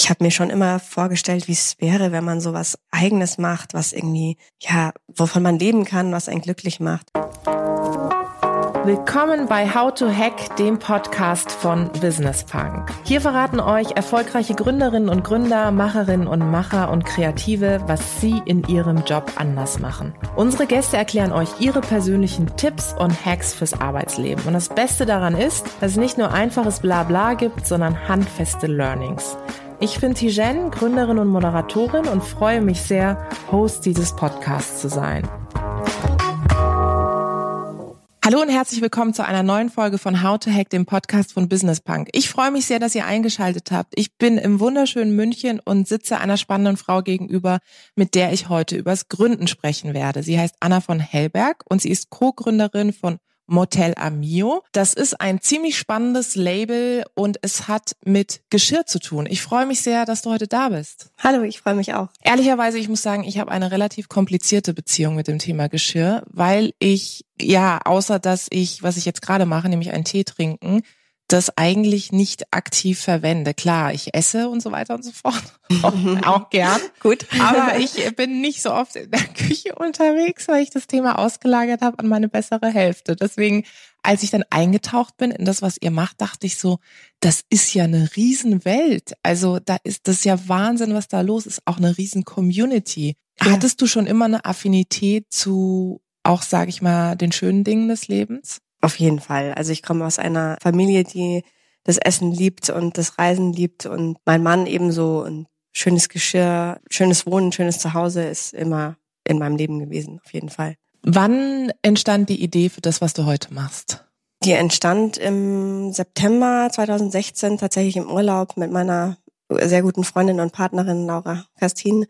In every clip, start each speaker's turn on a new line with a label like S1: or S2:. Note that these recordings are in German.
S1: ich habe mir schon immer vorgestellt, wie es wäre, wenn man sowas eigenes macht, was irgendwie, ja, wovon man leben kann, was einen glücklich macht.
S2: Willkommen bei How to Hack, dem Podcast von Business Punk. Hier verraten euch erfolgreiche Gründerinnen und Gründer, Macherinnen und Macher und Kreative, was sie in ihrem Job anders machen. Unsere Gäste erklären euch ihre persönlichen Tipps und Hacks fürs Arbeitsleben. Und das Beste daran ist, dass es nicht nur einfaches Blabla gibt, sondern handfeste Learnings. Ich bin Tijen, Gründerin und Moderatorin und freue mich sehr, Host dieses Podcasts zu sein. Hallo und herzlich willkommen zu einer neuen Folge von How to Hack, dem Podcast von Business Punk. Ich freue mich sehr, dass ihr eingeschaltet habt. Ich bin im wunderschönen München und sitze einer spannenden Frau gegenüber, mit der ich heute übers Gründen sprechen werde. Sie heißt Anna von Hellberg und sie ist Co-Gründerin von Motel Amio. Das ist ein ziemlich spannendes Label und es hat mit Geschirr zu tun. Ich freue mich sehr, dass du heute da bist.
S1: Hallo, ich freue mich auch.
S2: Ehrlicherweise, ich muss sagen, ich habe eine relativ komplizierte Beziehung mit dem Thema Geschirr, weil ich, ja, außer dass ich, was ich jetzt gerade mache, nämlich einen Tee trinken, das eigentlich nicht aktiv verwende. Klar, ich esse und so weiter und so fort. auch, auch gern.
S1: Gut.
S2: Aber ich bin nicht so oft in der Küche unterwegs, weil ich das Thema ausgelagert habe an meine bessere Hälfte. Deswegen, als ich dann eingetaucht bin in das, was ihr macht, dachte ich so, das ist ja eine Riesenwelt. Also da ist das ja Wahnsinn, was da los ist. Auch eine riesen Community. Ja. Hattest du schon immer eine Affinität zu auch, sage ich mal, den schönen Dingen des Lebens?
S1: Auf jeden Fall. Also ich komme aus einer Familie, die das Essen liebt und das Reisen liebt und mein Mann ebenso und schönes Geschirr, schönes Wohnen, schönes Zuhause ist immer in meinem Leben gewesen, auf jeden Fall.
S2: Wann entstand die Idee für das, was du heute machst?
S1: Die entstand im September 2016 tatsächlich im Urlaub mit meiner sehr guten Freundin und Partnerin Laura Kastin.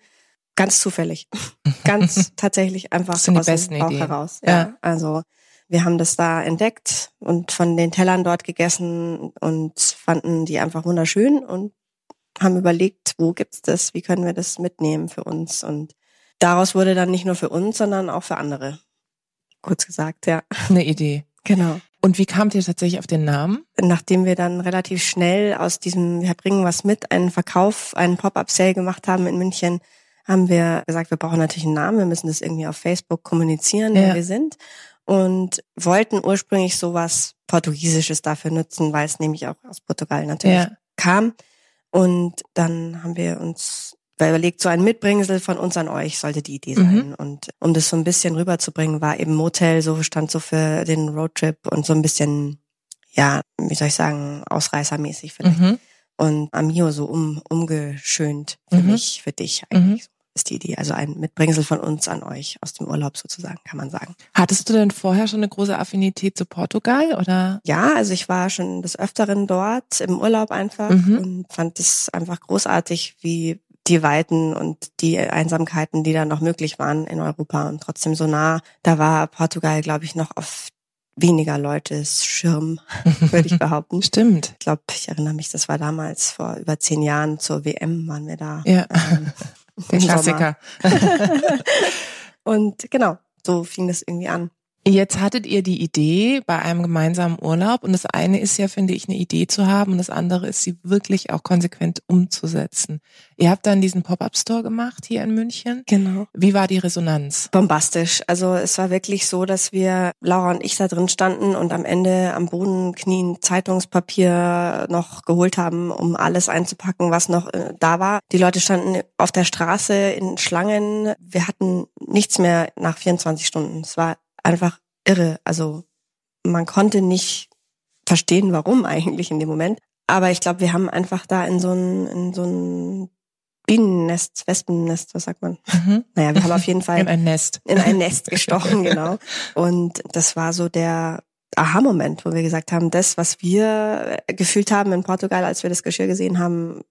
S1: Ganz zufällig. Ganz tatsächlich einfach
S2: aus besten dem Bauch
S1: Ideen. heraus. Ja. ja. Also wir haben das da entdeckt und von den Tellern dort gegessen und fanden die einfach wunderschön und haben überlegt, wo gibt's das, wie können wir das mitnehmen für uns und daraus wurde dann nicht nur für uns, sondern auch für andere. Kurz gesagt, ja.
S2: Eine Idee.
S1: Genau.
S2: Und wie kamt ihr tatsächlich auf den Namen?
S1: Nachdem wir dann relativ schnell aus diesem, wir bringen was mit, einen Verkauf, einen Pop-up-Sale gemacht haben in München, haben wir gesagt, wir brauchen natürlich einen Namen, wir müssen das irgendwie auf Facebook kommunizieren, wer ja. wir sind und wollten ursprünglich sowas Portugiesisches dafür nutzen, weil es nämlich auch aus Portugal natürlich ja. kam. Und dann haben wir uns überlegt, so ein Mitbringsel von uns an euch sollte die Idee sein. Mhm. Und um das so ein bisschen rüberzubringen, war eben Motel, so stand so für den Roadtrip und so ein bisschen, ja, wie soll ich sagen, ausreißermäßig vielleicht. Mhm. Und Amio so um, umgeschönt für mhm. mich, für dich eigentlich. Ist die Idee. Also ein Mitbringsel von uns an euch aus dem Urlaub sozusagen, kann man sagen.
S2: Hattest du denn vorher schon eine große Affinität zu Portugal oder?
S1: Ja, also ich war schon des Öfteren dort im Urlaub einfach mhm. und fand es einfach großartig, wie die Weiten und die Einsamkeiten, die da noch möglich waren in Europa und trotzdem so nah. Da war Portugal, glaube ich, noch auf weniger Leutes Schirm, würde ich behaupten.
S2: Stimmt.
S1: Ich glaube, ich erinnere mich, das war damals vor über zehn Jahren zur WM waren wir da.
S2: Ja. Ähm, der Klassiker.
S1: und genau, so fing das irgendwie an.
S2: Jetzt hattet ihr die Idee bei einem gemeinsamen Urlaub und das eine ist ja, finde ich, eine Idee zu haben und das andere ist, sie wirklich auch konsequent umzusetzen. Ihr habt dann diesen Pop-up-Store gemacht hier in München.
S1: Genau.
S2: Wie war die Resonanz?
S1: Bombastisch. Also es war wirklich so, dass wir, Laura und ich da drin standen und am Ende am Boden knien Zeitungspapier noch geholt haben, um alles einzupacken, was noch äh, da war. Die Leute standen auf der Straße in Schlangen. Wir hatten nichts mehr nach 24 Stunden. Es war einfach irre. Also man konnte nicht verstehen, warum eigentlich in dem Moment. Aber ich glaube, wir haben einfach da in so ein, in so ein Bienennest, Wespennest, was sagt man? Mhm. Naja, wir haben auf jeden Fall
S2: in ein Nest.
S1: In ein Nest gestochen, genau. Und das war so der Aha-Moment, wo wir gesagt haben, das, was wir gefühlt haben in Portugal, als wir das Geschirr gesehen haben,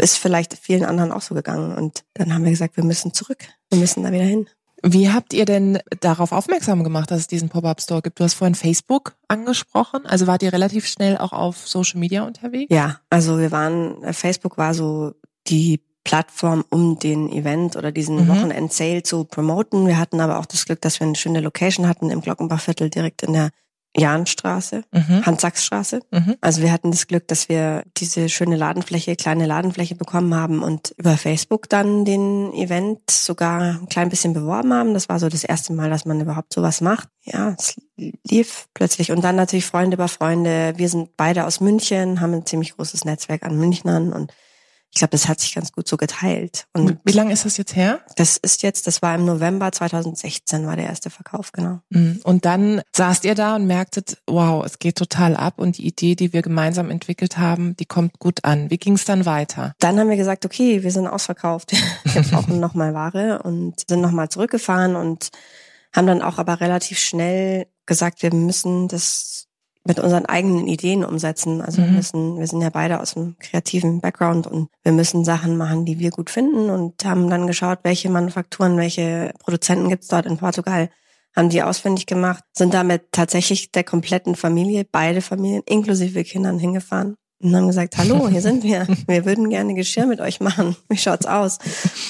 S1: ist vielleicht vielen anderen auch so gegangen. Und dann haben wir gesagt, wir müssen zurück. Wir müssen da wieder hin.
S2: Wie habt ihr denn darauf aufmerksam gemacht, dass es diesen Pop-up-Store gibt? Du hast vorhin Facebook angesprochen. Also wart ihr relativ schnell auch auf Social Media unterwegs?
S1: Ja, also wir waren, äh, Facebook war so die Plattform, um den Event oder diesen mhm. Wochenend-Sale zu promoten. Wir hatten aber auch das Glück, dass wir eine schöne Location hatten im Glockenbachviertel direkt in der Jahnstraße, mhm. Hans-Sachs-Straße. Mhm. Also wir hatten das Glück, dass wir diese schöne Ladenfläche, kleine Ladenfläche bekommen haben und über Facebook dann den Event sogar ein klein bisschen beworben haben. Das war so das erste Mal, dass man überhaupt sowas macht. Ja, es lief plötzlich. Und dann natürlich Freunde über Freunde. Wir sind beide aus München, haben ein ziemlich großes Netzwerk an Münchnern und ich glaube, das hat sich ganz gut so geteilt.
S2: Und wie lange ist das jetzt her?
S1: Das ist jetzt, das war im November 2016 war der erste Verkauf, genau.
S2: Mhm. Und dann saßt ihr da und merktet, wow, es geht total ab und die Idee, die wir gemeinsam entwickelt haben, die kommt gut an. Wie ging es dann weiter?
S1: Dann haben wir gesagt, okay, wir sind ausverkauft, wir brauchen nochmal Ware und sind nochmal zurückgefahren und haben dann auch aber relativ schnell gesagt, wir müssen das mit unseren eigenen Ideen umsetzen. Also mhm. wir müssen, wir sind ja beide aus einem kreativen Background und wir müssen Sachen machen, die wir gut finden und haben dann geschaut, welche Manufakturen, welche Produzenten gibt's dort in Portugal, haben die ausfindig gemacht, sind damit tatsächlich der kompletten Familie, beide Familien, inklusive Kindern hingefahren und haben gesagt, hallo, hier sind wir. Wir würden gerne Geschirr mit euch machen. Wie schaut's aus?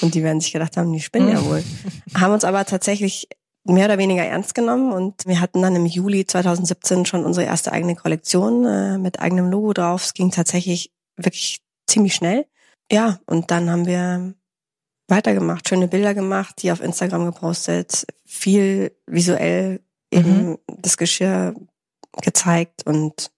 S1: Und die werden sich gedacht haben, die spinnen ja wohl. Haben uns aber tatsächlich mehr oder weniger ernst genommen und wir hatten dann im Juli 2017 schon unsere erste eigene Kollektion äh, mit eigenem Logo drauf. Es ging tatsächlich wirklich ziemlich schnell. Ja, und dann haben wir weitergemacht, schöne Bilder gemacht, die auf Instagram gepostet, viel visuell eben mhm. das Geschirr gezeigt und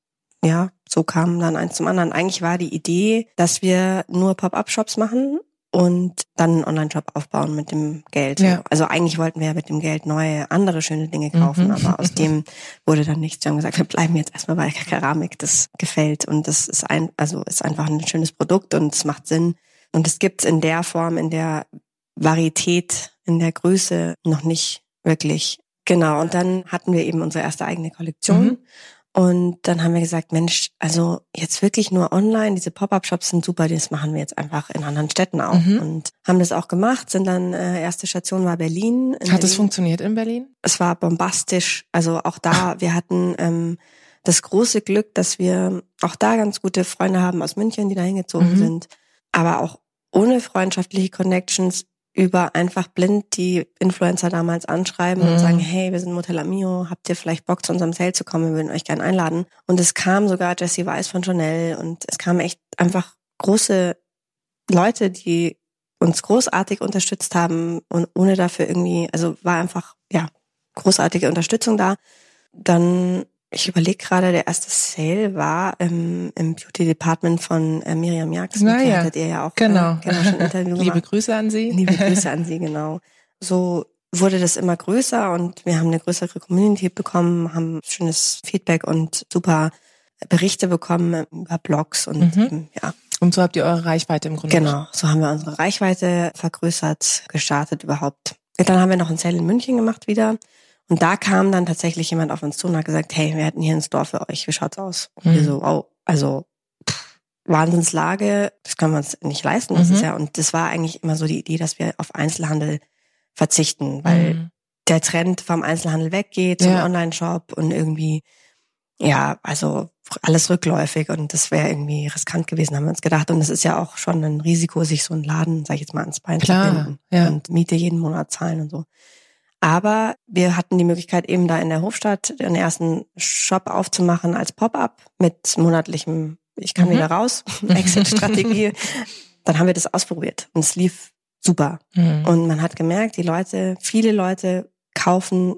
S1: ja, so kam dann eins zum anderen. Eigentlich war die Idee, dass wir nur Pop-up-Shops machen und dann einen Online-Shop aufbauen mit dem Geld. Ja. Also eigentlich wollten wir ja mit dem Geld neue, andere schöne Dinge kaufen, mhm. aber aus dem wurde dann nichts. Wir haben gesagt, wir bleiben jetzt erstmal bei Keramik, das gefällt und das ist ein, also ist einfach ein schönes Produkt und es macht Sinn. Und es gibt in der Form, in der Varietät, in der Größe noch nicht wirklich. Genau. Und dann hatten wir eben unsere erste eigene Kollektion. Mhm. Und dann haben wir gesagt, Mensch, also jetzt wirklich nur online, diese Pop-up-Shops sind super, das machen wir jetzt einfach in anderen Städten auch. Mhm. Und haben das auch gemacht, sind dann, äh, erste Station war Berlin.
S2: Hat es funktioniert in Berlin?
S1: Es war bombastisch. Also auch da, wir hatten ähm, das große Glück, dass wir auch da ganz gute Freunde haben aus München, die da hingezogen mhm. sind. Aber auch ohne freundschaftliche Connections über einfach blind die Influencer damals anschreiben mhm. und sagen, hey, wir sind Motel Amio, habt ihr vielleicht Bock zu unserem Sale zu kommen, wir würden euch gerne einladen. Und es kam sogar Jessie Weiss von Chanel und es kamen echt einfach große Leute, die uns großartig unterstützt haben und ohne dafür irgendwie, also war einfach, ja, großartige Unterstützung da. Dann ich überlege gerade, der erste Sale war ähm, im Beauty Department von äh, Miriam Jagd.
S2: Na, ja.
S1: hattet ihr ja auch
S2: genau. Äh, genau schon ein Interview Liebe gemacht. Grüße an Sie.
S1: Liebe Grüße an Sie, genau. So wurde das immer größer und wir haben eine größere Community bekommen, haben schönes Feedback und super Berichte bekommen über Blogs und mhm. eben, ja.
S2: Und so habt ihr eure Reichweite im Grunde.
S1: Genau, so haben wir unsere Reichweite vergrößert, gestartet überhaupt. Und dann haben wir noch ein Sale in München gemacht wieder. Und da kam dann tatsächlich jemand auf uns zu und hat gesagt, hey, wir hätten hier ein Store für euch, wie schaut's aus? Mhm. wir so, oh, also pff, Wahnsinnslage, das können wir uns nicht leisten, das mhm. ist ja, und das war eigentlich immer so die Idee, dass wir auf Einzelhandel verzichten, weil mhm. der Trend vom Einzelhandel weggeht zum ja. Online-Shop und irgendwie, ja, also alles rückläufig und das wäre irgendwie riskant gewesen, haben wir uns gedacht. Und es ist ja auch schon ein Risiko, sich so einen Laden, sag ich jetzt mal, ans Bein Klar, zu binden ja. und Miete jeden Monat zahlen und so. Aber wir hatten die Möglichkeit, eben da in der Hofstadt den ersten Shop aufzumachen als Pop-up mit monatlichem, ich kann mhm. wieder raus, Exit-Strategie. Dann haben wir das ausprobiert und es lief super. Mhm. Und man hat gemerkt, die Leute, viele Leute kaufen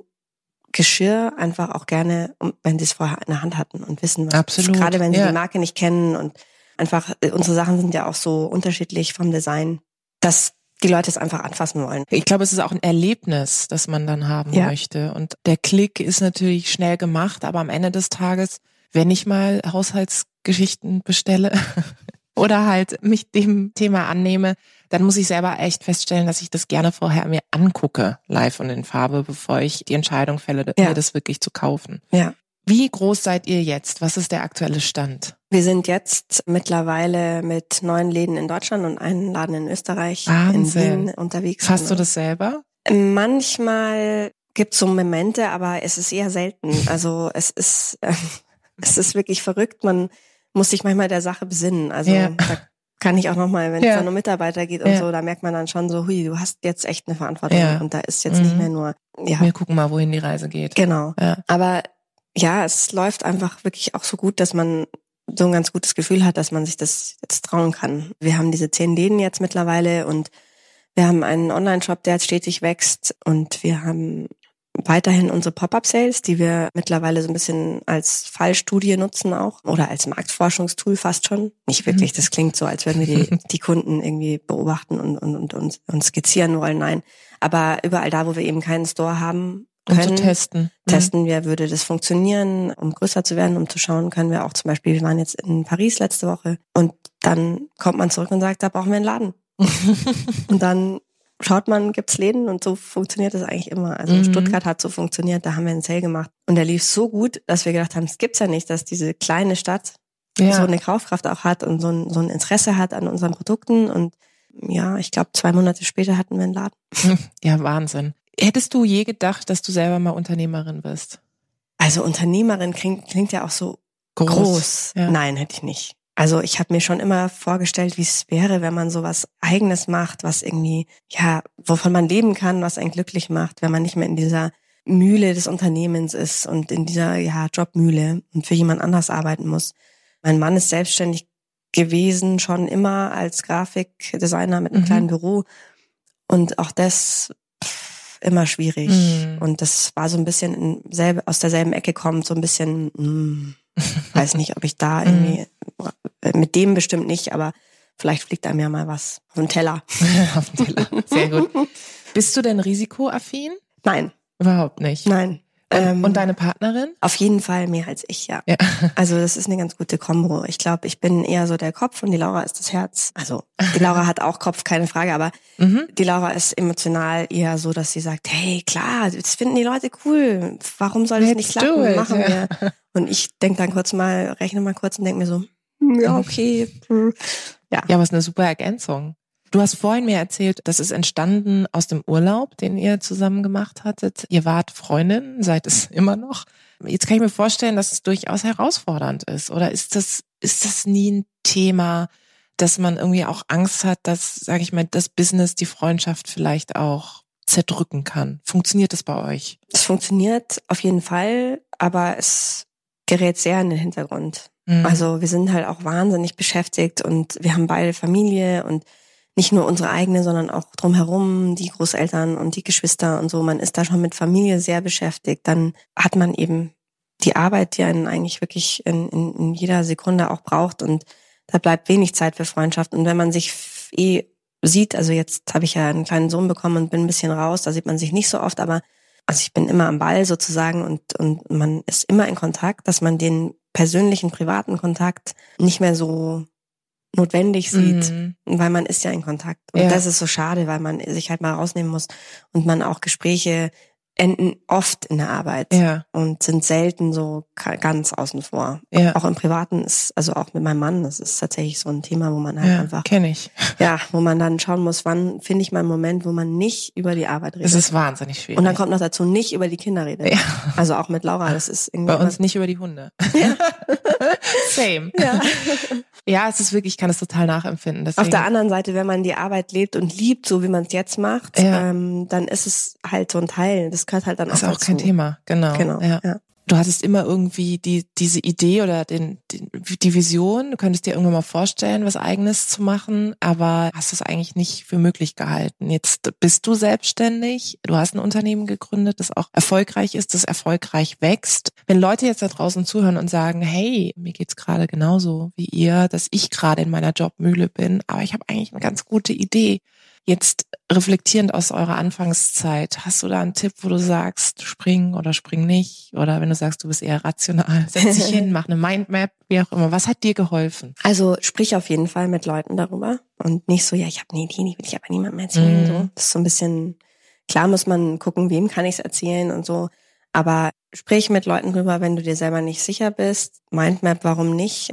S1: Geschirr einfach auch gerne, wenn sie es vorher in der Hand hatten und wissen, was
S2: Absolut.
S1: gerade wenn sie ja. die Marke nicht kennen und einfach äh, unsere Sachen sind ja auch so unterschiedlich vom Design, dass die Leute es einfach anfassen wollen.
S2: Ich glaube, es ist auch ein Erlebnis, das man dann haben ja. möchte. Und der Klick ist natürlich schnell gemacht, aber am Ende des Tages, wenn ich mal Haushaltsgeschichten bestelle oder halt mich dem Thema annehme, dann muss ich selber echt feststellen, dass ich das gerne vorher mir angucke, live und in Farbe, bevor ich die Entscheidung fälle, ja. mir das wirklich zu kaufen.
S1: Ja.
S2: Wie groß seid ihr jetzt? Was ist der aktuelle Stand?
S1: Wir sind jetzt mittlerweile mit neun Läden in Deutschland und einem Laden in Österreich
S2: Wahnsinn.
S1: in Wien unterwegs.
S2: Hast du das selber?
S1: Manchmal gibt es so Momente, aber es ist eher selten. Also es ist, äh, es ist wirklich verrückt. Man muss sich manchmal der Sache besinnen. Also ja. da kann ich auch nochmal, wenn ja. es dann um Mitarbeiter geht und ja. so, da merkt man dann schon so, hui, du hast jetzt echt eine Verantwortung und da ist jetzt mhm. nicht mehr nur,
S2: ja. Wir gucken mal, wohin die Reise geht.
S1: Genau. Aber ja, es läuft einfach wirklich auch so gut, dass man so ein ganz gutes Gefühl hat, dass man sich das jetzt trauen kann. Wir haben diese zehn Läden jetzt mittlerweile und wir haben einen Online-Shop, der jetzt stetig wächst und wir haben weiterhin unsere Pop-up-Sales, die wir mittlerweile so ein bisschen als Fallstudie nutzen auch oder als Marktforschungstool fast schon. Nicht wirklich, mhm. das klingt so, als würden wir die, die Kunden irgendwie beobachten und, und, und, und, und skizzieren wollen. Nein, aber überall da, wo wir eben keinen Store haben, können,
S2: um zu testen.
S1: Mhm. Testen wir, würde das funktionieren, um größer zu werden, um zu schauen, können wir auch zum Beispiel, wir waren jetzt in Paris letzte Woche und dann kommt man zurück und sagt, da brauchen wir einen Laden. und dann schaut man, gibt's Läden und so funktioniert das eigentlich immer. Also mhm. Stuttgart hat so funktioniert, da haben wir einen Sale gemacht und der lief so gut, dass wir gedacht haben, es gibt's ja nicht, dass diese kleine Stadt ja. so eine Kaufkraft auch hat und so ein, so ein Interesse hat an unseren Produkten und ja, ich glaube, zwei Monate später hatten wir einen Laden.
S2: Ja, Wahnsinn. Hättest du je gedacht, dass du selber mal Unternehmerin wirst?
S1: Also Unternehmerin klingt, klingt ja auch so groß. groß. Ja. Nein, hätte ich nicht. Also ich habe mir schon immer vorgestellt, wie es wäre, wenn man sowas eigenes macht, was irgendwie, ja, wovon man leben kann, was einen glücklich macht, wenn man nicht mehr in dieser Mühle des Unternehmens ist und in dieser, ja, Jobmühle und für jemand anders arbeiten muss. Mein Mann ist selbstständig gewesen, schon immer als Grafikdesigner mit einem mhm. kleinen Büro. Und auch das immer schwierig. Mhm. Und das war so ein bisschen in selbe, aus derselben Ecke kommt, so ein bisschen, mh, hm, weiß nicht, ob ich da mhm. irgendwie, äh, mit dem bestimmt nicht, aber vielleicht fliegt einem ja mal was auf den Teller.
S2: auf den Teller. Sehr gut. Bist du denn risikoaffin?
S1: Nein.
S2: Überhaupt nicht.
S1: Nein.
S2: Ähm, und deine Partnerin?
S1: Auf jeden Fall mehr als ich, ja. ja. Also das ist eine ganz gute Kombo. Ich glaube, ich bin eher so der Kopf und die Laura ist das Herz. Also die Laura hat auch Kopf, keine Frage, aber mhm. die Laura ist emotional eher so, dass sie sagt, hey, klar, das finden die Leute cool. Warum soll das nicht klappen? Machen ja. wir. Und ich denk dann kurz mal, rechne mal kurz und denk mir so, hm, ja, okay.
S2: Ja. Ja, was eine super Ergänzung. Du hast vorhin mir erzählt, das ist entstanden aus dem Urlaub, den ihr zusammen gemacht hattet. Ihr wart Freundinnen, seid es immer noch. Jetzt kann ich mir vorstellen, dass es durchaus herausfordernd ist. Oder ist das, ist das nie ein Thema, dass man irgendwie auch Angst hat, dass, sage ich mal, das Business die Freundschaft vielleicht auch zerdrücken kann? Funktioniert das bei euch?
S1: Es funktioniert auf jeden Fall, aber es gerät sehr in den Hintergrund. Mhm. Also wir sind halt auch wahnsinnig beschäftigt und wir haben beide Familie und nicht nur unsere eigene, sondern auch drumherum, die Großeltern und die Geschwister und so. Man ist da schon mit Familie sehr beschäftigt. Dann hat man eben die Arbeit, die einen eigentlich wirklich in, in, in jeder Sekunde auch braucht und da bleibt wenig Zeit für Freundschaft. Und wenn man sich eh sieht, also jetzt habe ich ja einen kleinen Sohn bekommen und bin ein bisschen raus, da sieht man sich nicht so oft, aber also ich bin immer am Ball sozusagen und, und man ist immer in Kontakt, dass man den persönlichen, privaten Kontakt nicht mehr so notwendig sieht, mhm. weil man ist ja in Kontakt. Und ja. das ist so schade, weil man sich halt mal rausnehmen muss und man auch Gespräche enden oft in der Arbeit ja. und sind selten so ganz außen vor. Ja. Auch im Privaten ist, also auch mit meinem Mann, das ist tatsächlich so ein Thema, wo man halt ja, einfach.
S2: Kenne ich.
S1: Ja, wo man dann schauen muss, wann finde ich mal einen Moment, wo man nicht über die Arbeit redet.
S2: Das ist wahnsinnig schwierig.
S1: Und dann kommt noch dazu, nicht über die Kinder redet. Ja. Also auch mit Laura, das ist
S2: irgendwie. Bei uns nicht über die Hunde. Ja. Same. Ja. Ja, es ist wirklich, ich kann es total nachempfinden.
S1: Deswegen. Auf der anderen Seite, wenn man die Arbeit lebt und liebt, so wie man es jetzt macht, ja. ähm, dann ist es halt so ein Teil. Das gehört halt dann auch.
S2: Ist auch dazu. kein Thema, genau. Genau. Ja. ja. Du hattest immer irgendwie die, diese Idee oder den, den, die Vision, du könntest dir irgendwann mal vorstellen, was eigenes zu machen, aber hast es eigentlich nicht für möglich gehalten. Jetzt bist du selbstständig, du hast ein Unternehmen gegründet, das auch erfolgreich ist, das erfolgreich wächst. Wenn Leute jetzt da draußen zuhören und sagen, hey, mir geht's gerade genauso wie ihr, dass ich gerade in meiner Jobmühle bin, aber ich habe eigentlich eine ganz gute Idee. Jetzt reflektierend aus eurer Anfangszeit, hast du da einen Tipp, wo du sagst, spring oder spring nicht? Oder wenn du sagst, du bist eher rational, setz dich hin, mach eine Mindmap, wie auch immer. Was hat dir geholfen?
S1: Also sprich auf jeden Fall mit Leuten darüber und nicht so, ja, ich habe eine Idee, die will ich aber niemandem erzählen. Mhm. So. Das ist so ein bisschen, klar muss man gucken, wem kann ich es erzählen und so. Aber sprich mit Leuten drüber, wenn du dir selber nicht sicher bist. Mindmap, warum nicht?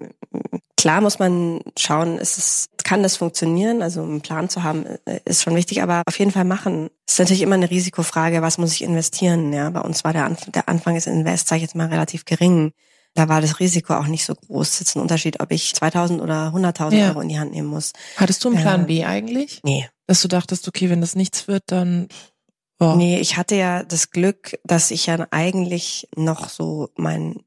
S1: Klar muss man schauen, ist es, kann das funktionieren? Also einen Plan zu haben äh, ist schon wichtig, aber auf jeden Fall machen. Es ist natürlich immer eine Risikofrage, was muss ich investieren? Ja, bei uns war der, Anf der Anfang des Invest, sag ich jetzt mal, relativ gering. Da war das Risiko auch nicht so groß. Es ist ein Unterschied, ob ich 2000 oder 100.000 ja. Euro in die Hand nehmen muss.
S2: Hattest du einen Plan äh, B eigentlich?
S1: Nee.
S2: Dass du dachtest, okay, wenn das nichts wird, dann
S1: Oh. Nee, ich hatte ja das Glück, dass ich ja eigentlich noch so meinen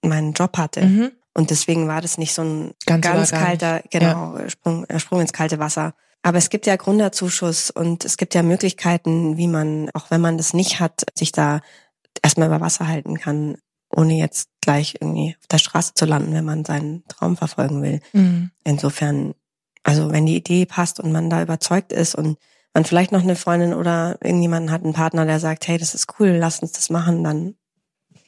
S1: meinen Job hatte. Mhm. Und deswegen war das nicht so ein ganz, ganz kalter, genau, ja. Sprung, äh, Sprung ins kalte Wasser. Aber es gibt ja Gründerzuschuss und es gibt ja Möglichkeiten, wie man, auch wenn man das nicht hat, sich da erstmal über Wasser halten kann, ohne jetzt gleich irgendwie auf der Straße zu landen, wenn man seinen Traum verfolgen will. Mhm. Insofern, also wenn die Idee passt und man da überzeugt ist und man vielleicht noch eine Freundin oder irgendjemanden hat, einen Partner, der sagt, hey, das ist cool, lass uns das machen, dann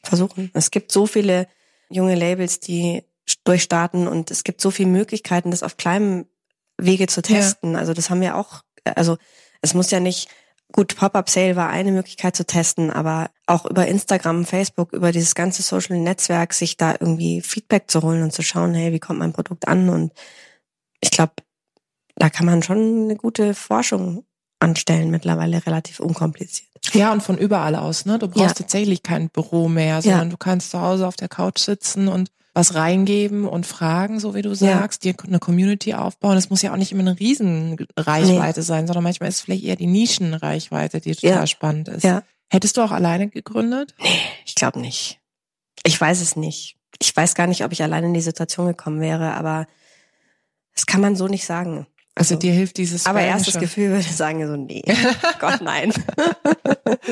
S1: versuchen. Es gibt so viele junge Labels, die durchstarten und es gibt so viele Möglichkeiten, das auf kleinem Wege zu testen. Ja. Also das haben wir auch, also es muss ja nicht, gut, Pop-up Sale war eine Möglichkeit zu testen, aber auch über Instagram, Facebook, über dieses ganze Social Netzwerk, sich da irgendwie Feedback zu holen und zu schauen, hey, wie kommt mein Produkt an? Und ich glaube, da kann man schon eine gute Forschung anstellen, mittlerweile relativ unkompliziert.
S2: Ja, und von überall aus, ne? Du brauchst ja. tatsächlich kein Büro mehr, sondern ja. du kannst zu Hause auf der Couch sitzen und was reingeben und fragen, so wie du sagst, ja. dir eine Community aufbauen. Es muss ja auch nicht immer eine Riesenreichweite nee. sein, sondern manchmal ist es vielleicht eher die Nischenreichweite, die total spannend ist. Ja. Hättest du auch alleine gegründet?
S1: Nee, ich glaube nicht. Ich weiß es nicht. Ich weiß gar nicht, ob ich alleine in die Situation gekommen wäre, aber das kann man so nicht sagen.
S2: Also, also dir hilft dieses
S1: Aber erstes Gefühl würde ich sagen so, nee, Gott nein.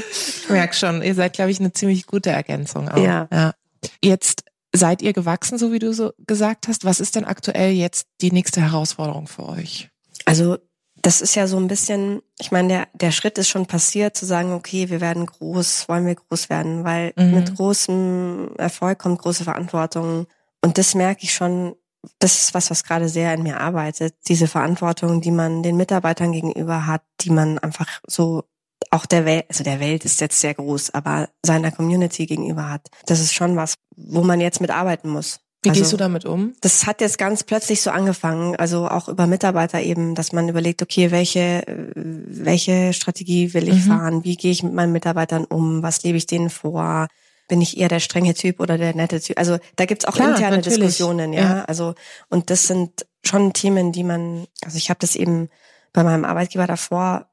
S2: ich merke schon, ihr seid, glaube ich, eine ziemlich gute Ergänzung auch. Ja. ja. Jetzt seid ihr gewachsen, so wie du so gesagt hast. Was ist denn aktuell jetzt die nächste Herausforderung für euch?
S1: Also das ist ja so ein bisschen, ich meine, der, der Schritt ist schon passiert, zu sagen, okay, wir werden groß, wollen wir groß werden, weil mhm. mit großem Erfolg kommt große Verantwortung. Und das merke ich schon, das ist was, was gerade sehr in mir arbeitet. Diese Verantwortung, die man den Mitarbeitern gegenüber hat, die man einfach so auch der Welt, also der Welt ist jetzt sehr groß, aber seiner Community gegenüber hat. Das ist schon was, wo man jetzt mitarbeiten muss.
S2: Wie also, gehst du damit um?
S1: Das hat jetzt ganz plötzlich so angefangen, also auch über Mitarbeiter eben, dass man überlegt, okay, welche, welche Strategie will ich mhm. fahren? Wie gehe ich mit meinen Mitarbeitern um? Was lebe ich denen vor? Bin ich eher der strenge Typ oder der nette Typ? Also da gibt's auch Klar, interne natürlich. Diskussionen, ja? ja. Also und das sind schon Themen, die man, also ich habe das eben bei meinem Arbeitgeber davor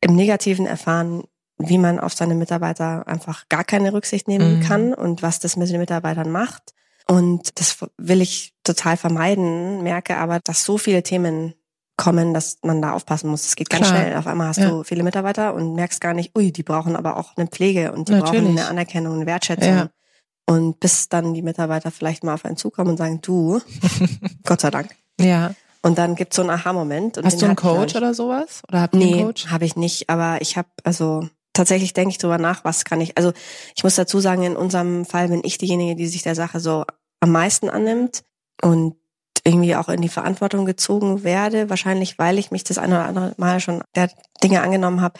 S1: im Negativen erfahren, wie man auf seine Mitarbeiter einfach gar keine Rücksicht nehmen mhm. kann und was das mit den Mitarbeitern macht. Und das will ich total vermeiden, merke aber, dass so viele Themen kommen, dass man da aufpassen muss. Es geht ganz Klar. schnell. Auf einmal hast ja. du viele Mitarbeiter und merkst gar nicht, ui, die brauchen aber auch eine Pflege und die Natürlich. brauchen eine Anerkennung, eine Wertschätzung. Ja. Und bis dann die Mitarbeiter vielleicht mal auf einen zukommen und sagen, du, Gott sei Dank.
S2: Ja.
S1: Und dann gibt's so einen Aha-Moment.
S2: Hast du einen Coach oder sowas? Oder
S1: habt ihr nee, einen Coach? habe ich nicht. Aber ich habe, also tatsächlich denke ich drüber nach, was kann ich. Also ich muss dazu sagen, in unserem Fall bin ich diejenige, die sich der Sache so am meisten annimmt. Und irgendwie auch in die Verantwortung gezogen werde, wahrscheinlich weil ich mich das eine oder andere Mal schon der Dinge angenommen habe.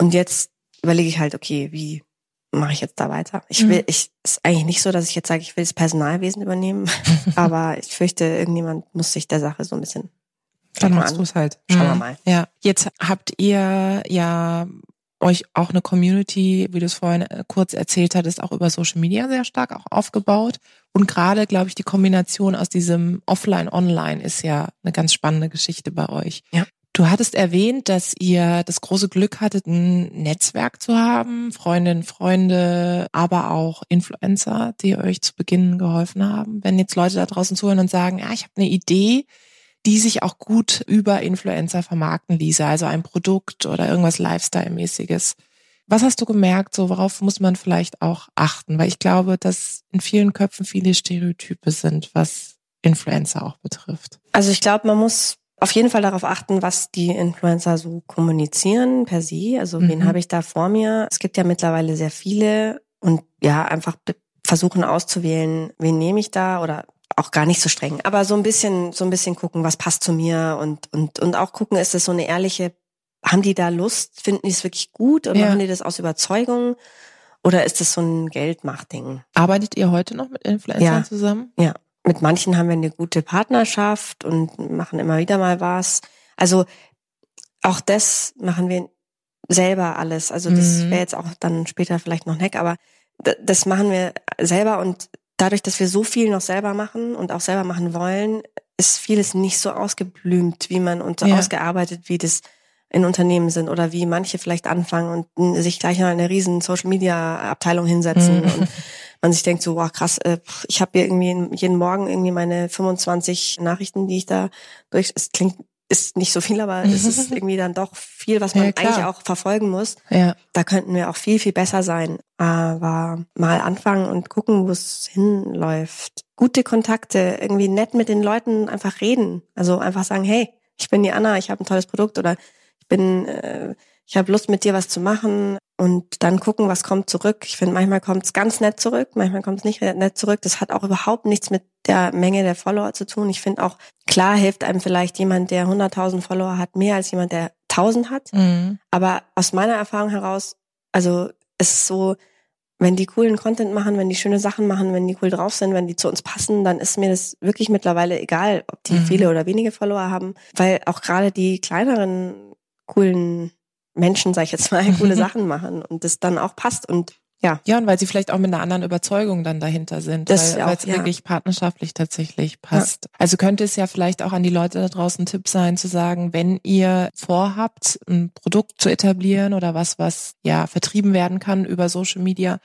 S1: Und jetzt überlege ich halt, okay, wie mache ich jetzt da weiter? Ich will, mhm. ich ist eigentlich nicht so, dass ich jetzt sage, ich will das Personalwesen übernehmen, aber ich fürchte, irgendjemand muss sich der Sache so ein bisschen
S2: dann machst du es halt.
S1: Schauen wir mhm. mal.
S2: Ja. Jetzt habt ihr ja euch auch eine Community, wie du es vorhin äh, kurz erzählt hattest, auch über Social Media sehr stark auch aufgebaut. Und gerade, glaube ich, die Kombination aus diesem Offline-Online ist ja eine ganz spannende Geschichte bei euch. Ja. Du hattest erwähnt, dass ihr das große Glück hattet, ein Netzwerk zu haben, Freundinnen, Freunde, aber auch Influencer, die euch zu Beginn geholfen haben. Wenn jetzt Leute da draußen zuhören und sagen, ja, ich habe eine Idee, die sich auch gut über Influencer vermarkten ließe, also ein Produkt oder irgendwas Lifestyle-mäßiges. Was hast du gemerkt, so worauf muss man vielleicht auch achten? Weil ich glaube, dass in vielen Köpfen viele Stereotype sind, was Influencer auch betrifft.
S1: Also ich glaube, man muss auf jeden Fall darauf achten, was die Influencer so kommunizieren per se. Also mhm. wen habe ich da vor mir? Es gibt ja mittlerweile sehr viele und ja, einfach versuchen auszuwählen, wen nehme ich da oder auch gar nicht so streng, aber so ein bisschen, so ein bisschen gucken, was passt zu mir und, und, und auch gucken, ist es so eine ehrliche, haben die da Lust, finden die es wirklich gut und ja. machen die das aus Überzeugung oder ist es so ein Geldmachding?
S2: Arbeitet ihr heute noch mit Influencern ja. zusammen?
S1: Ja. Mit manchen haben wir eine gute Partnerschaft und machen immer wieder mal was. Also auch das machen wir selber alles. Also das mhm. wäre jetzt auch dann später vielleicht noch ein Hack, aber das machen wir selber und dadurch, dass wir so viel noch selber machen und auch selber machen wollen, ist vieles nicht so ausgeblümt, wie man und so ja. ausgearbeitet, wie das in Unternehmen sind oder wie manche vielleicht anfangen und sich gleich in eine riesen Social Media Abteilung hinsetzen mhm. und man sich denkt so, wow, krass, äh, ich habe hier irgendwie jeden Morgen irgendwie meine 25 Nachrichten, die ich da durch, es klingt ist nicht so viel, aber es ist irgendwie dann doch viel, was man ja, eigentlich auch verfolgen muss. Ja. Da könnten wir auch viel, viel besser sein. Aber mal anfangen und gucken, wo es hinläuft. Gute Kontakte, irgendwie nett mit den Leuten einfach reden. Also einfach sagen, hey, ich bin die Anna, ich habe ein tolles Produkt oder bin, äh, ich habe Lust mit dir was zu machen und dann gucken, was kommt zurück. Ich finde, manchmal kommt es ganz nett zurück, manchmal kommt es nicht nett zurück. Das hat auch überhaupt nichts mit der Menge der Follower zu tun. Ich finde auch, klar hilft einem vielleicht jemand, der 100.000 Follower hat, mehr als jemand, der 1000 hat. Mhm. Aber aus meiner Erfahrung heraus, also es ist so, wenn die coolen Content machen, wenn die schöne Sachen machen, wenn die cool drauf sind, wenn die zu uns passen, dann ist mir das wirklich mittlerweile egal, ob die mhm. viele oder wenige Follower haben, weil auch gerade die kleineren coolen Menschen, sag ich jetzt mal, coole Sachen machen und das dann auch passt und ja.
S2: Ja, und weil sie vielleicht auch mit einer anderen Überzeugung dann dahinter sind, das weil es ja. wirklich partnerschaftlich tatsächlich passt. Ja. Also könnte es ja vielleicht auch an die Leute da draußen ein Tipp sein, zu sagen, wenn ihr vorhabt, ein Produkt zu etablieren oder was, was ja vertrieben werden kann über Social Media,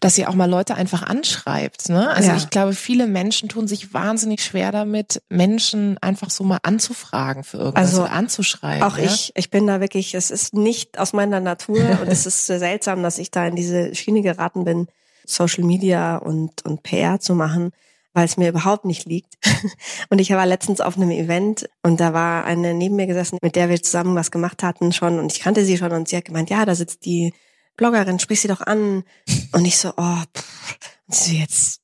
S2: dass ihr auch mal Leute einfach anschreibt. Ne? Also ja. ich glaube, viele Menschen tun sich wahnsinnig schwer damit, Menschen einfach so mal anzufragen für irgendwas also anzuschreiben.
S1: Auch ja? ich, ich bin da wirklich, es ist nicht aus meiner Natur und es ist seltsam, dass ich da in diese Schiene geraten bin, Social Media und, und PR zu machen weil es mir überhaupt nicht liegt. Und ich war letztens auf einem Event und da war eine neben mir gesessen, mit der wir zusammen was gemacht hatten schon und ich kannte sie schon und sie hat gemeint, ja, da sitzt die Bloggerin, sprich sie doch an. Und ich so, oh, pff. Und sie jetzt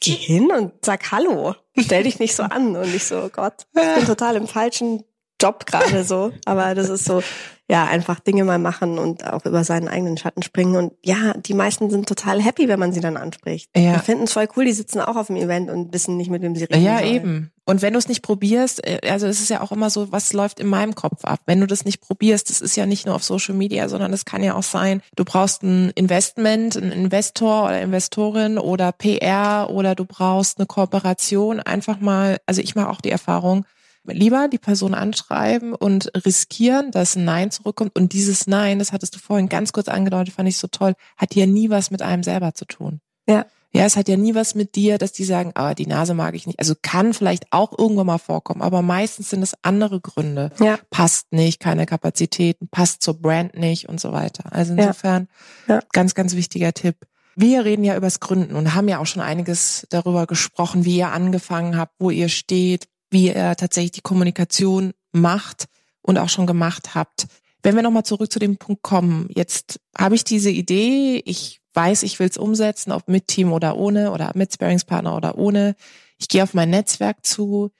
S1: geh hin und sag Hallo. Stell dich nicht so an. Und ich so, oh Gott, ich bin total im falschen Job gerade so. Aber das ist so, ja, einfach Dinge mal machen und auch über seinen eigenen Schatten springen. Und ja, die meisten sind total happy, wenn man sie dann anspricht. Ja. Die finden es voll cool, die sitzen auch auf dem Event und wissen nicht, mit wem sie reden
S2: Ja, sollen. eben. Und wenn du es nicht probierst, äh, also es ist ja auch immer so, was läuft in meinem Kopf ab? Wenn du das nicht probierst, das ist ja nicht nur auf Social Media, sondern es kann ja auch sein, du brauchst ein Investment, einen Investor oder Investorin oder PR oder du brauchst eine Kooperation. Einfach mal, also ich mache auch die Erfahrung, lieber die Person anschreiben und riskieren, dass ein Nein zurückkommt. Und dieses Nein, das hattest du vorhin ganz kurz angedeutet, fand ich so toll, hat ja nie was mit einem selber zu tun. Ja. Ja, es hat ja nie was mit dir, dass die sagen, aber ah, die Nase mag ich nicht. Also kann vielleicht auch irgendwann mal vorkommen, aber meistens sind es andere Gründe. Ja. Passt nicht, keine Kapazitäten, passt zur Brand nicht und so weiter. Also insofern ja. Ja. ganz, ganz wichtiger Tipp. Wir reden ja übers Gründen und haben ja auch schon einiges darüber gesprochen, wie ihr angefangen habt, wo ihr steht, wie ihr tatsächlich die Kommunikation macht und auch schon gemacht habt. Wenn wir nochmal zurück zu dem Punkt kommen, jetzt habe ich diese Idee, ich weiß, ich will es umsetzen, ob mit Team oder ohne oder mit Sparingspartner oder ohne. Ich gehe auf mein Netzwerk zu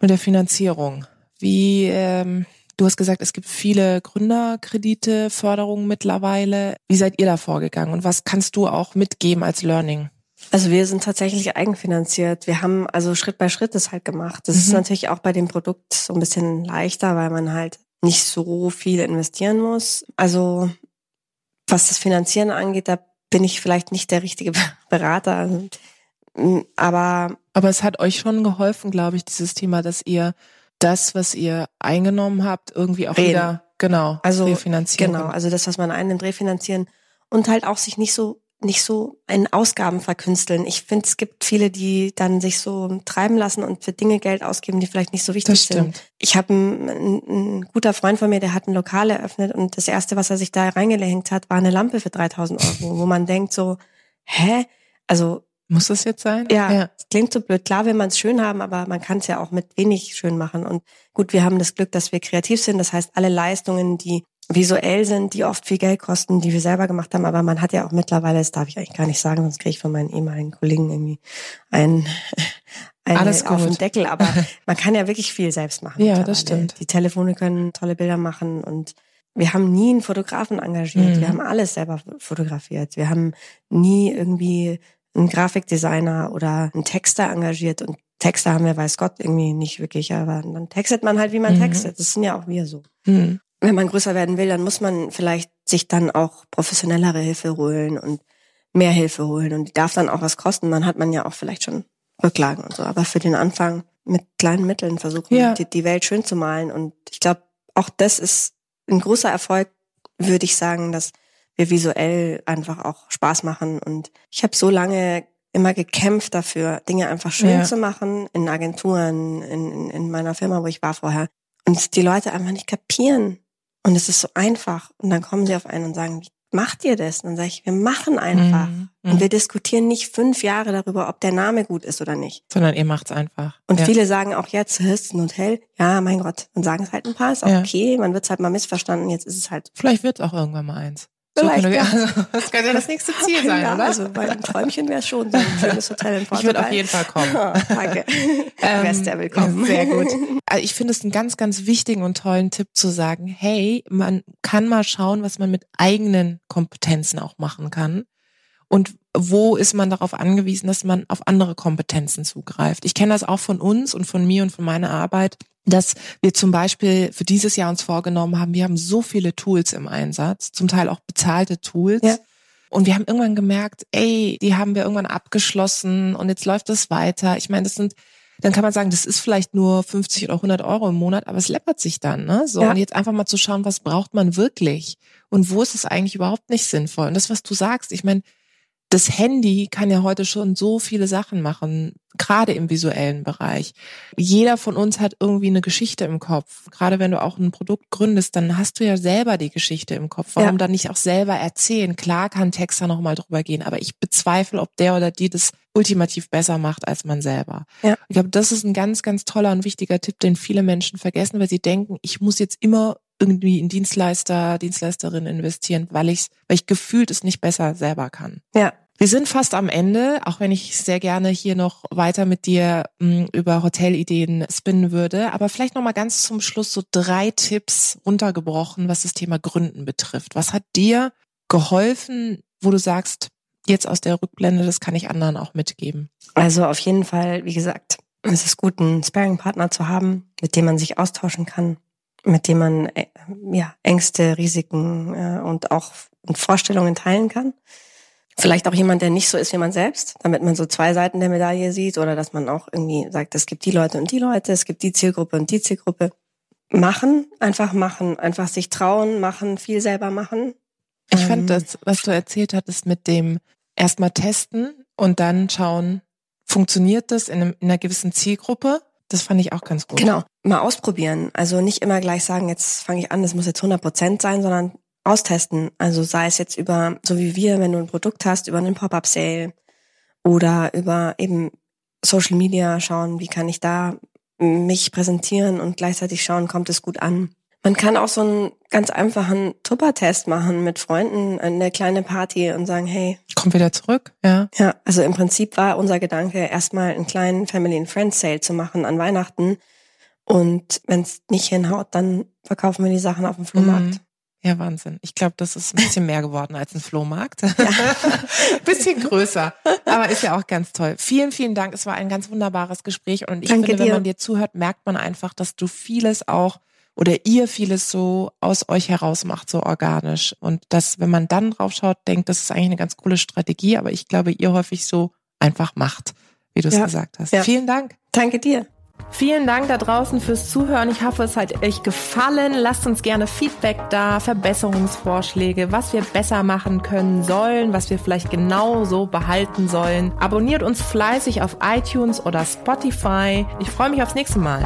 S2: mit der Finanzierung. Wie, ähm, du hast gesagt, es gibt viele Gründerkredite, Förderungen mittlerweile. Wie seid ihr da vorgegangen und was kannst du auch mitgeben als Learning?
S1: Also wir sind tatsächlich eigenfinanziert. Wir haben also Schritt bei Schritt das halt gemacht. Das mhm. ist natürlich auch bei dem Produkt so ein bisschen leichter, weil man halt nicht so viel investieren muss. Also was das Finanzieren angeht, da bin ich vielleicht nicht der richtige Berater. Aber
S2: aber es hat euch schon geholfen, glaube ich, dieses Thema, dass ihr das, was ihr eingenommen habt, irgendwie auch reden. wieder genau
S1: also refinanzieren. Genau, also das, was man einnimmt, refinanzieren und halt auch sich nicht so nicht so einen Ausgaben verkünsteln. Ich finde, es gibt viele, die dann sich so treiben lassen und für Dinge Geld ausgeben, die vielleicht nicht so wichtig sind. Ich habe ein, ein, guter Freund von mir, der hat ein Lokal eröffnet und das erste, was er sich da reingehängt hat, war eine Lampe für 3000 Euro, wo man denkt so, hä? Also
S2: muss das jetzt sein?
S1: Ja, ja. klingt so blöd. Klar will man es schön haben, aber man kann es ja auch mit wenig schön machen. Und gut, wir haben das Glück, dass wir kreativ sind. Das heißt, alle Leistungen, die visuell sind, die oft viel Geld kosten, die wir selber gemacht haben. Aber man hat ja auch mittlerweile, das darf ich eigentlich gar nicht sagen, sonst kriege ich von meinen ehemaligen Kollegen irgendwie ein eine Alles auf den Deckel. Aber man kann ja wirklich viel selbst machen.
S2: Ja, das stimmt.
S1: Die Telefone können tolle Bilder machen und wir haben nie einen Fotografen engagiert. Mhm. Wir haben alles selber fotografiert. Wir haben nie irgendwie einen Grafikdesigner oder einen Texter engagiert und Texter haben wir, weiß Gott, irgendwie nicht wirklich, aber dann textet man halt, wie man mhm. textet. Das sind ja auch wir so. Mhm wenn man größer werden will, dann muss man vielleicht sich dann auch professionellere Hilfe holen und mehr Hilfe holen und die darf dann auch was kosten. Dann hat man ja auch vielleicht schon Rücklagen und so. Aber für den Anfang mit kleinen Mitteln versuchen, ja. die, die Welt schön zu malen. Und ich glaube, auch das ist ein großer Erfolg, würde ich sagen, dass wir visuell einfach auch Spaß machen. Und ich habe so lange immer gekämpft dafür, Dinge einfach schön ja. zu machen, in Agenturen, in, in meiner Firma, wo ich war vorher. Und die Leute einfach nicht kapieren. Und es ist so einfach. Und dann kommen sie auf einen und sagen, wie macht ihr das? Und dann sage ich, wir machen einfach. Mhm. Und mhm. wir diskutieren nicht fünf Jahre darüber, ob der Name gut ist oder nicht.
S2: Sondern ihr macht's einfach.
S1: Und ja. viele sagen auch jetzt, ist ein Hotel. Ja, mein Gott. Dann sagen es halt ein paar, ist auch ja. okay. Man wird's halt mal missverstanden. Jetzt ist es halt.
S2: Vielleicht wird's auch irgendwann mal eins.
S1: Vielleicht, so, ja.
S2: also, das könnte ja das nächste Ziel sein, ja, oder?
S1: Also mein Träumchen wäre schon so ein schönes Hotel in Portugal.
S2: Ich würde auf jeden Fall kommen.
S1: Oh, danke. ähm, Wärst der willkommen.
S2: Sehr gut. Also ich finde es einen ganz, ganz wichtigen und tollen Tipp zu sagen, hey, man kann mal schauen, was man mit eigenen Kompetenzen auch machen kann. Und wo ist man darauf angewiesen, dass man auf andere Kompetenzen zugreift? Ich kenne das auch von uns und von mir und von meiner Arbeit dass wir zum Beispiel für dieses Jahr uns vorgenommen haben, wir haben so viele Tools im Einsatz, zum Teil auch bezahlte Tools. Ja. Und wir haben irgendwann gemerkt, ey, die haben wir irgendwann abgeschlossen und jetzt läuft das weiter. Ich meine, das sind, dann kann man sagen, das ist vielleicht nur 50 oder 100 Euro im Monat, aber es läppert sich dann, ne? So, ja. und jetzt einfach mal zu schauen, was braucht man wirklich? Und wo ist es eigentlich überhaupt nicht sinnvoll? Und das, was du sagst, ich meine, das Handy kann ja heute schon so viele Sachen machen, gerade im visuellen Bereich. Jeder von uns hat irgendwie eine Geschichte im Kopf. Gerade wenn du auch ein Produkt gründest, dann hast du ja selber die Geschichte im Kopf. Warum ja. dann nicht auch selber erzählen? Klar kann Texter noch mal drüber gehen, aber ich bezweifle, ob der oder die das ultimativ besser macht als man selber. Ja. Ich glaube, das ist ein ganz, ganz toller und wichtiger Tipp, den viele Menschen vergessen, weil sie denken, ich muss jetzt immer irgendwie in Dienstleister, Dienstleisterin investieren, weil ich, weil ich gefühlt es nicht besser selber kann.
S1: Ja.
S2: Wir sind fast am Ende, auch wenn ich sehr gerne hier noch weiter mit dir m, hm, über Hotelideen spinnen würde. Aber vielleicht noch mal ganz zum Schluss so drei Tipps runtergebrochen, was das Thema Gründen betrifft. Was hat dir geholfen, wo du sagst, jetzt aus der Rückblende, das kann ich anderen auch mitgeben?
S1: Also auf jeden Fall, wie gesagt, es ist gut, einen Sparing-Partner zu haben, mit dem man sich austauschen kann, mit dem man äh, ja, Ängste, Risiken äh, und auch Vorstellungen teilen kann. Vielleicht auch jemand, der nicht so ist wie man selbst, damit man so zwei Seiten der Medaille sieht oder dass man auch irgendwie sagt, es gibt die Leute und die Leute, es gibt die Zielgruppe und die Zielgruppe. Machen, einfach machen, einfach sich trauen, machen, viel selber machen.
S2: Ich ähm, fand das, was du erzählt hattest mit dem erstmal testen und dann schauen, funktioniert das in, einem, in einer gewissen Zielgruppe? Das fand ich auch ganz gut.
S1: Genau, mal ausprobieren. Also nicht immer gleich sagen, jetzt fange ich an, das muss jetzt 100 Prozent sein, sondern austesten. Also sei es jetzt über, so wie wir, wenn du ein Produkt hast, über einen Pop-up-Sale oder über eben Social Media schauen, wie kann ich da mich präsentieren und gleichzeitig schauen, kommt es gut an. Man kann auch so einen ganz einfachen Tupper-Test machen mit Freunden, eine kleine Party und sagen, hey.
S2: Komm wieder zurück, ja.
S1: Ja, also im Prinzip war unser Gedanke, erstmal einen kleinen Family and Friends Sale zu machen an Weihnachten. Und wenn es nicht hinhaut, dann verkaufen wir die Sachen auf dem Flohmarkt. Mhm.
S2: Ja, Wahnsinn. Ich glaube, das ist ein bisschen mehr geworden als ein Flohmarkt. Ja. bisschen größer. Aber ist ja auch ganz toll. Vielen, vielen Dank. Es war ein ganz wunderbares Gespräch. Und ich Danke finde, dir. wenn man dir zuhört, merkt man einfach, dass du vieles auch oder ihr vieles so aus euch heraus macht, so organisch. Und dass, wenn man dann drauf schaut, denkt, das ist eigentlich eine ganz coole Strategie. Aber ich glaube, ihr häufig so einfach macht, wie du es ja. gesagt hast. Ja. Vielen Dank.
S1: Danke dir.
S2: Vielen Dank da draußen fürs Zuhören. Ich hoffe, es hat euch gefallen. Lasst uns gerne Feedback da, Verbesserungsvorschläge, was wir besser machen können sollen, was wir vielleicht genau so behalten sollen. Abonniert uns fleißig auf iTunes oder Spotify. Ich freue mich aufs nächste Mal.